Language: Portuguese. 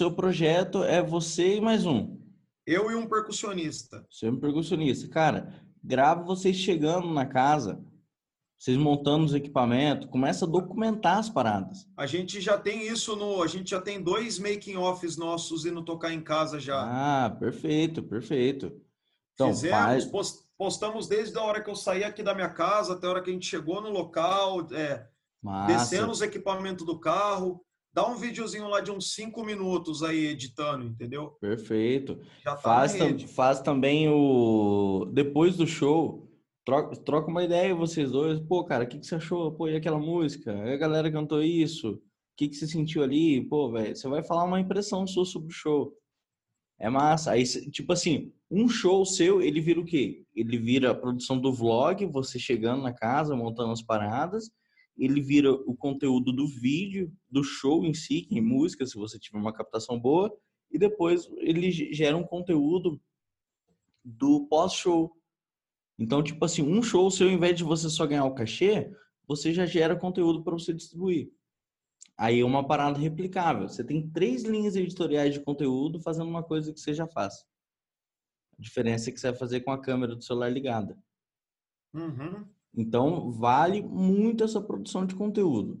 seu projeto é você e mais um. Eu e um percussionista. Você é um percussionista. Cara, grava vocês chegando na casa, vocês montando os equipamentos, começa a documentar as paradas. A gente já tem isso no. A gente já tem dois making offs nossos indo tocar em casa já. Ah, perfeito, perfeito. Então, Fizemos, faz... postamos desde a hora que eu saí aqui da minha casa até a hora que a gente chegou no local, é, descendo os equipamentos do carro. Dá um videozinho lá de uns cinco minutos aí editando, entendeu? Perfeito. Já tá faz, tam, faz também o. Depois do show, troca, troca uma ideia vocês dois. Pô, cara, o que, que você achou? Pô, e aquela música? A galera cantou isso? O que, que você sentiu ali? Pô, velho, você vai falar uma impressão sua sobre o show. É massa. Aí, tipo assim, um show seu, ele vira o quê? Ele vira a produção do vlog, você chegando na casa, montando as paradas. Ele vira o conteúdo do vídeo, do show em si, em música, se você tiver uma captação boa. E depois ele gera um conteúdo do pós-show. Então, tipo assim, um show seu, ao invés de você só ganhar o cachê, você já gera conteúdo para você distribuir. Aí é uma parada replicável. Você tem três linhas editoriais de conteúdo fazendo uma coisa que você já faz. A diferença é que você vai fazer com a câmera do celular ligada. Uhum. Então, vale muito essa produção de conteúdo.